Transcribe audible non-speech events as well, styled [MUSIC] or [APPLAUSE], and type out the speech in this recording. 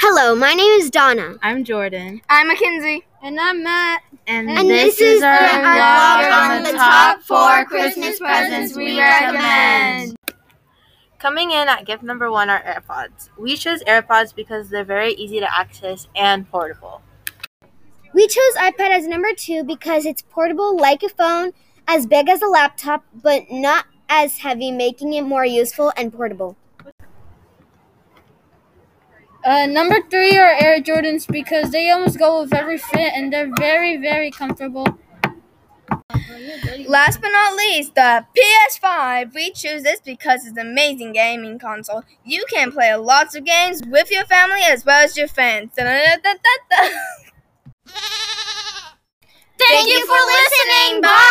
Hello, my name is Donna. I'm Jordan. I'm Mackenzie. And I'm Matt. And, And this, this is is our the- vlog on the top four four Christmas Christmas presents presents we we recommend. recommend. Coming in at gift number one are AirPods. We chose AirPods because they're very easy to access and portable. We chose iPad as number two because it's portable like a phone, as big as a laptop, but not as heavy, making it more useful and portable. Uh, number three are Air Jordans because they almost go with every fit and they're very, very comfortable. Last but not least, the PS5. We choose this because it's an amazing gaming console. You can play lots of games with your family as well as your friends. [LAUGHS] Thank you for listening. Bye.